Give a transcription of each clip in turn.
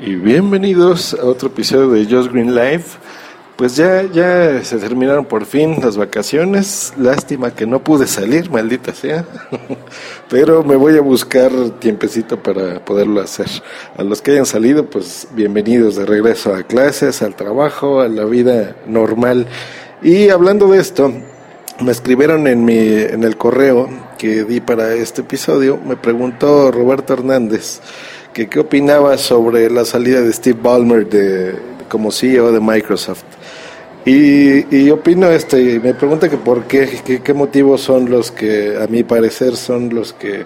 Y bienvenidos a otro episodio de Just Green Life. Pues ya, ya se terminaron por fin las vacaciones. Lástima que no pude salir, maldita sea. Pero me voy a buscar tiempecito para poderlo hacer. A los que hayan salido, pues bienvenidos de regreso a clases, al trabajo, a la vida normal. Y hablando de esto, me escribieron en mi, en el correo que di para este episodio, me preguntó Roberto Hernández que qué opinaba sobre la salida de Steve Ballmer de, como CEO de Microsoft. Y, y opino este, me pregunta que por qué, qué, motivos son los que, a mi parecer, son los que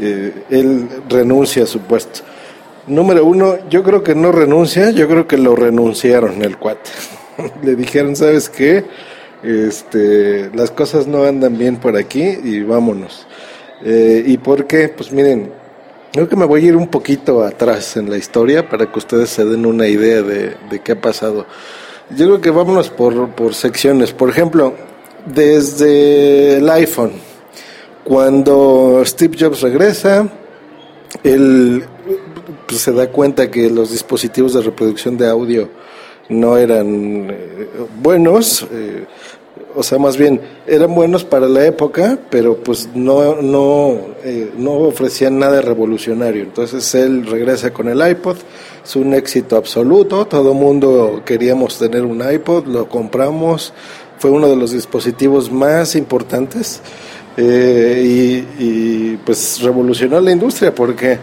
eh, él renuncia a su puesto. Número uno, yo creo que no renuncia, yo creo que lo renunciaron el cuate. Le dijeron, ¿sabes qué? Este, las cosas no andan bien por aquí y vámonos. Eh, ¿Y por qué? Pues miren, creo que me voy a ir un poquito atrás en la historia para que ustedes se den una idea de, de qué ha pasado. Yo creo que vámonos por, por secciones. Por ejemplo, desde el iPhone, cuando Steve Jobs regresa, él pues, se da cuenta que los dispositivos de reproducción de audio no eran eh, buenos. Eh, o sea, más bien eran buenos para la época, pero pues no, no, eh, no ofrecían nada revolucionario. Entonces él regresa con el iPod, es un éxito absoluto, todo mundo queríamos tener un iPod, lo compramos, fue uno de los dispositivos más importantes eh, y, y pues revolucionó la industria porque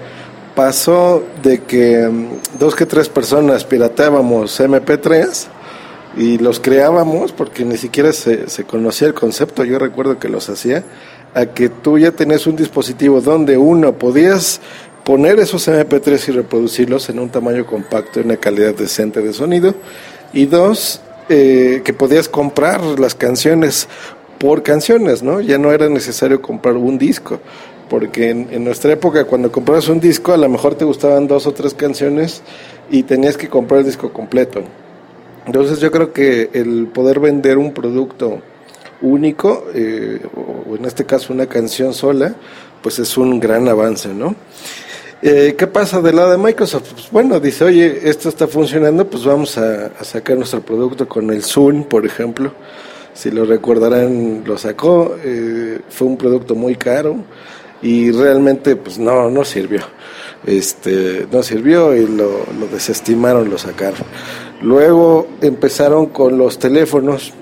pasó de que mm, dos que tres personas pirateábamos MP3 y los creábamos porque ni siquiera se, se conocía el concepto, yo recuerdo que los hacía, a que tú ya tenías un dispositivo donde uno podías poner esos MP3 y reproducirlos en un tamaño compacto y una calidad decente de sonido, y dos, eh, que podías comprar las canciones por canciones, ¿no? Ya no era necesario comprar un disco, porque en, en nuestra época cuando comprabas un disco a lo mejor te gustaban dos o tres canciones y tenías que comprar el disco completo. Entonces yo creo que el poder vender un producto único, eh, o en este caso una canción sola, pues es un gran avance, ¿no? Eh, ¿Qué pasa del lado de Microsoft? Pues bueno, dice, oye, esto está funcionando, pues vamos a, sacar nuestro producto con el Zoom, por ejemplo. Si lo recordarán, lo sacó, eh, fue un producto muy caro y realmente pues no, no sirvió. Este, no sirvió y lo, lo desestimaron, lo sacaron. Luego empezaron con los teléfonos.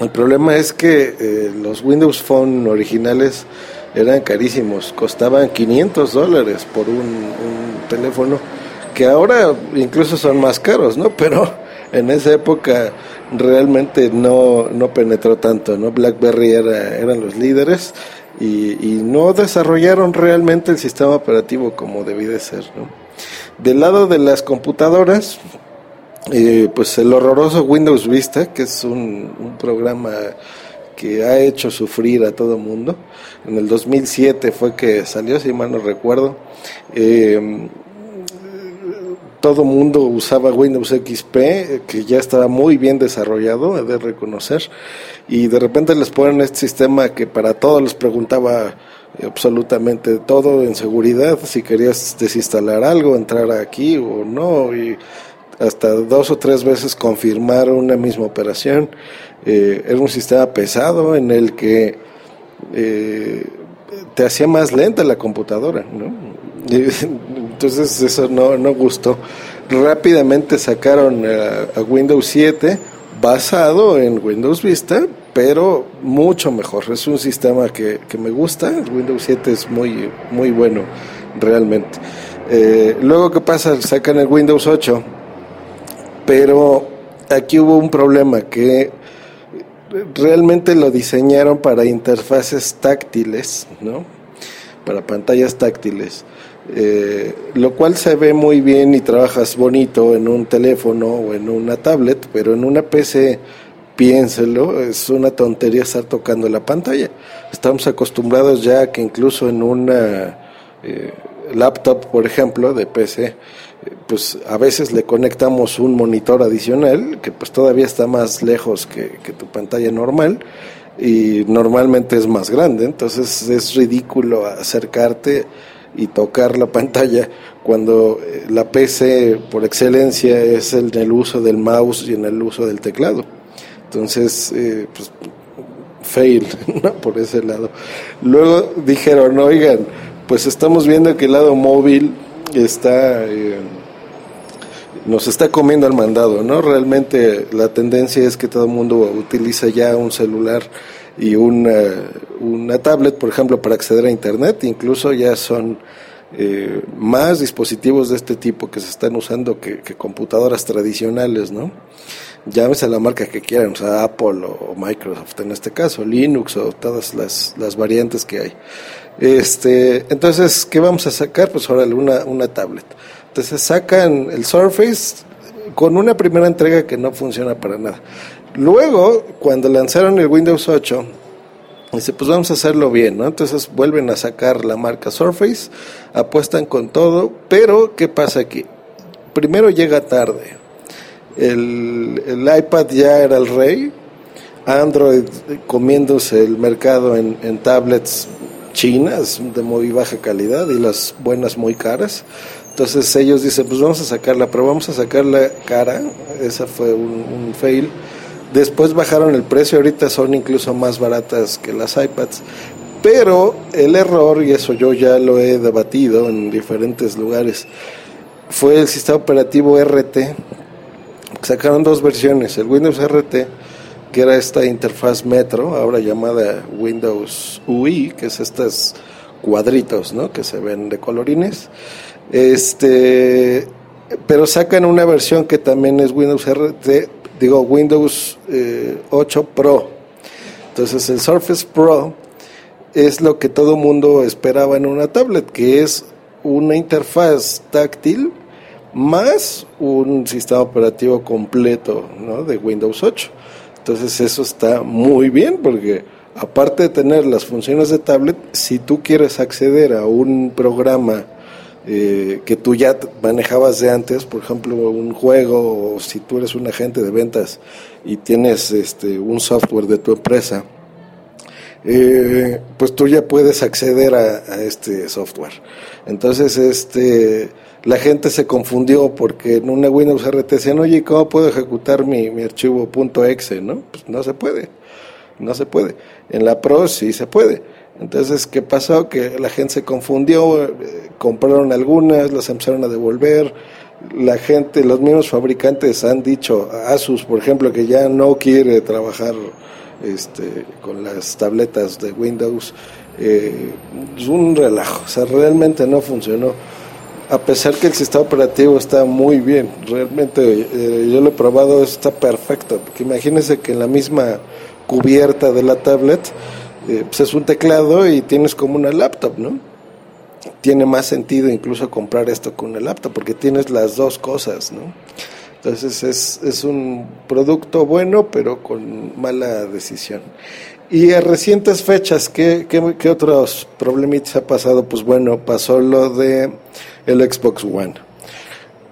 El problema es que eh, los Windows Phone originales eran carísimos, costaban 500 dólares por un, un, teléfono, que ahora incluso son más caros, ¿no? Pero en esa época realmente no, no penetró tanto, ¿no? BlackBerry era, eran los líderes y, y no desarrollaron realmente el sistema operativo como debía de ser, ¿no? Del lado de las computadoras, eh, pues el horroroso Windows Vista, que es un, programa que ha hecho sufrir a todo mundo. En el 2007 fue que salió, si mal no recuerdo. Eh, todo mundo usaba Windows XP, que ya estaba muy bien desarrollado, he de reconocer, y de repente les ponen este sistema que para todos les preguntaba absolutamente todo en seguridad, si querías desinstalar algo, entrar aquí o no, y hasta dos o tres veces confirmar una misma operación. Eh, era un sistema pesado en el que eh, te hacía más lenta la computadora, ¿no? Entonces eso no, no gustó. Rápidamente sacaron a, a Windows 7 basado en Windows Vista, pero mucho mejor. Es un sistema que, que me gusta. Windows 7 es muy, muy bueno, realmente. Eh, luego, ¿qué pasa? Sacan el Windows 8 pero aquí hubo un problema que realmente lo diseñaron para interfaces táctiles, ¿no? Para pantallas táctiles. Eh, lo cual se ve muy bien y trabajas bonito en un teléfono o en una tablet, pero en una PC, piénselo, es una tontería estar tocando la pantalla. Estamos acostumbrados ya que incluso en una eh, laptop, por ejemplo, de PC, pues a veces le conectamos un monitor adicional que pues todavía está más lejos que tu pantalla normal y normalmente es más grande, entonces es ridículo acercarte y tocar la pantalla cuando eh, la PC por excelencia es en el uso del mouse y en el uso del teclado. Entonces, eh, pues, fail, ¿no? Por ese lado. Luego dijeron, oigan, pues estamos viendo que el lado móvil está... Eh, nos está comiendo al mandado, ¿no? Realmente la tendencia es que todo el mundo utiliza ya un celular y una, una tablet, por ejemplo, para acceder a Internet. Incluso ya son eh, más dispositivos de este tipo que se están usando que, computadoras tradicionales, ¿no? Llámese a la marca que quieran, o sea, Apple o Microsoft en este caso, Linux o todas las, las variantes que hay. Este, entonces, ¿qué vamos a sacar? Pues ahora una, una tablet. Entonces sacan el Surface con una primera entrega que no funciona para nada. Luego, cuando lanzaron el Windows 8, dice, pues vamos a hacerlo bien, ¿no? Entonces vuelven a sacar la marca Surface, apuestan con todo, pero ¿qué pasa aquí? Primero llega tarde. El, el iPad ya era el rey, Android comiéndose el mercado en, en tablets chinas de muy baja calidad y las buenas muy caras. Entonces ellos dicen, pues vamos a sacarla, pero vamos a sacarla cara. Esa fue un fail. Después bajaron el precio, ahorita son incluso más baratas que las iPads. Pero el error, y eso yo ya lo he debatido en diferentes lugares, fue el sistema operativo RT. Sacaron dos versiones, el Windows RT, que era esta interfaz Metro, ahora llamada Windows UI, que es estos cuadritos, ¿no? Que se ven de colorines. Este, pero sacan una versión que también es Windows RT digo Windows 8 eh, Pro. Entonces el Surface Pro es lo que todo mundo esperaba en una tablet, que es una interfaz táctil más un sistema operativo completo ¿no? de Windows 8. Entonces eso está muy bien porque aparte de tener las funciones de tablet, si tú quieres acceder a un programa eh, que tú ya manejabas de antes, por ejemplo, un juego, o si tú eres un agente de ventas y tienes este, un software de tu empresa, eh, pues tú ya puedes acceder a, este software. Entonces, este, la gente se confundió porque en una Windows RT decían, oye, ¿cómo puedo ejecutar mi, mi archivo .exe? ¿no? Pues no se puede, no se puede. En la Pro sí se puede. Entonces, ¿qué pasó? Que la gente se confundió, eh, compraron algunas, las empezaron a devolver. La gente, los mismos fabricantes han dicho, Asus, por ejemplo, que ya no quiere trabajar este, con las tabletas de Windows. Eh, es un relajo, o sea, realmente no funcionó. A pesar que el sistema operativo está muy bien, realmente eh, yo lo he probado, está perfecto. Porque imagínense que en la misma cubierta de la tablet eh, pues es un teclado y tienes como una laptop, ¿no? Tiene más sentido incluso comprar esto con una laptop porque tienes las dos cosas, ¿no? Entonces es, es un producto bueno pero con mala decisión. Y a recientes fechas, ¿qué, qué, qué otros problemitas ha pasado? Pues bueno, pasó lo de el Xbox One.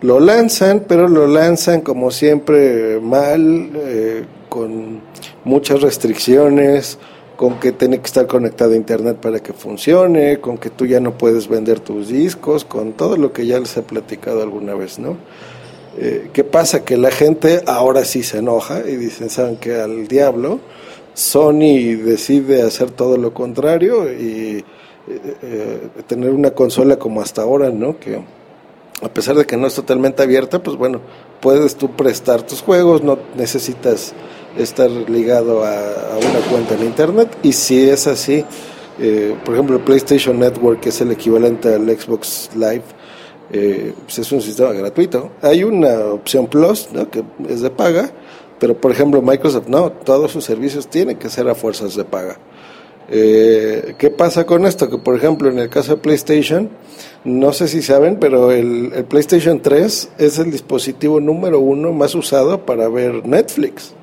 Lo lanzan, pero lo lanzan como siempre mal, eh, con muchas restricciones, con que tiene que estar conectado a internet para que funcione, con que tú ya no puedes vender tus discos, con todo lo que ya les he platicado alguna vez, ¿no? Eh, ¿Qué pasa? Que la gente ahora sí se enoja y dicen, ¿saben que Al diablo, Sony decide hacer todo lo contrario y eh, tener una consola como hasta ahora, ¿no? Que a pesar de que no es totalmente abierta, pues bueno, puedes tú prestar tus juegos, no necesitas estar ligado a, una cuenta en Internet y si es así, eh, por ejemplo, el PlayStation Network, que es el equivalente al Xbox Live, eh, pues es un sistema gratuito. Hay una opción Plus, ¿no? que es de paga, pero por ejemplo Microsoft no, todos sus servicios tienen que ser a fuerzas de paga. Eh, ¿Qué pasa con esto? Que por ejemplo en el caso de PlayStation, No sé si saben, pero el, PlayStation 3 es el dispositivo número uno más usado para ver Netflix.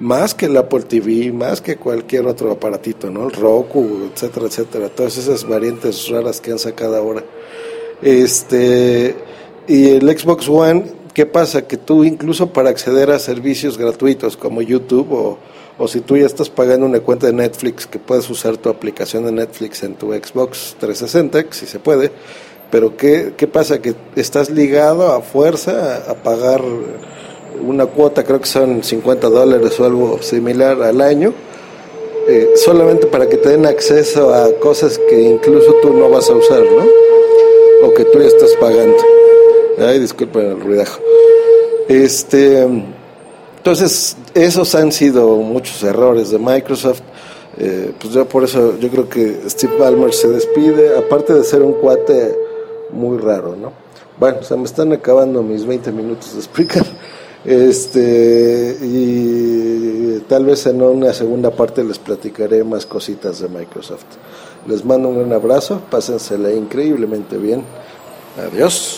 Más que el Apple TV, más que cualquier otro aparatito, ¿no? El Roku, etcétera, etcétera. Todas esas variantes raras que han sacado ahora. Este, y el Xbox One, ¿qué pasa? Que tú incluso para acceder a servicios gratuitos como YouTube o, o si tú ya estás pagando una cuenta de Netflix, que puedes usar tu aplicación de Netflix en tu Xbox 360, si se puede, pero ¿qué, ¿qué pasa? Que estás ligado a fuerza a, pagar una cuota, creo que son 50 dólares o algo similar al año, eh, solamente para que te den acceso a cosas que incluso tú no vas a usar, ¿no? O que tú ya estás pagando. Ay, disculpen el ruidajo. Este, entonces, esos han sido muchos errores de Microsoft. Eh, pues yo por eso, yo creo que Steve Ballmer se despide, aparte de ser un cuate muy raro, ¿no? Bueno, se me están acabando mis 20 minutos de explicar. Este, y tal vez en una segunda parte les platicaré más cositas de Microsoft. Les mando un gran abrazo, pásensela increíblemente bien. Adiós.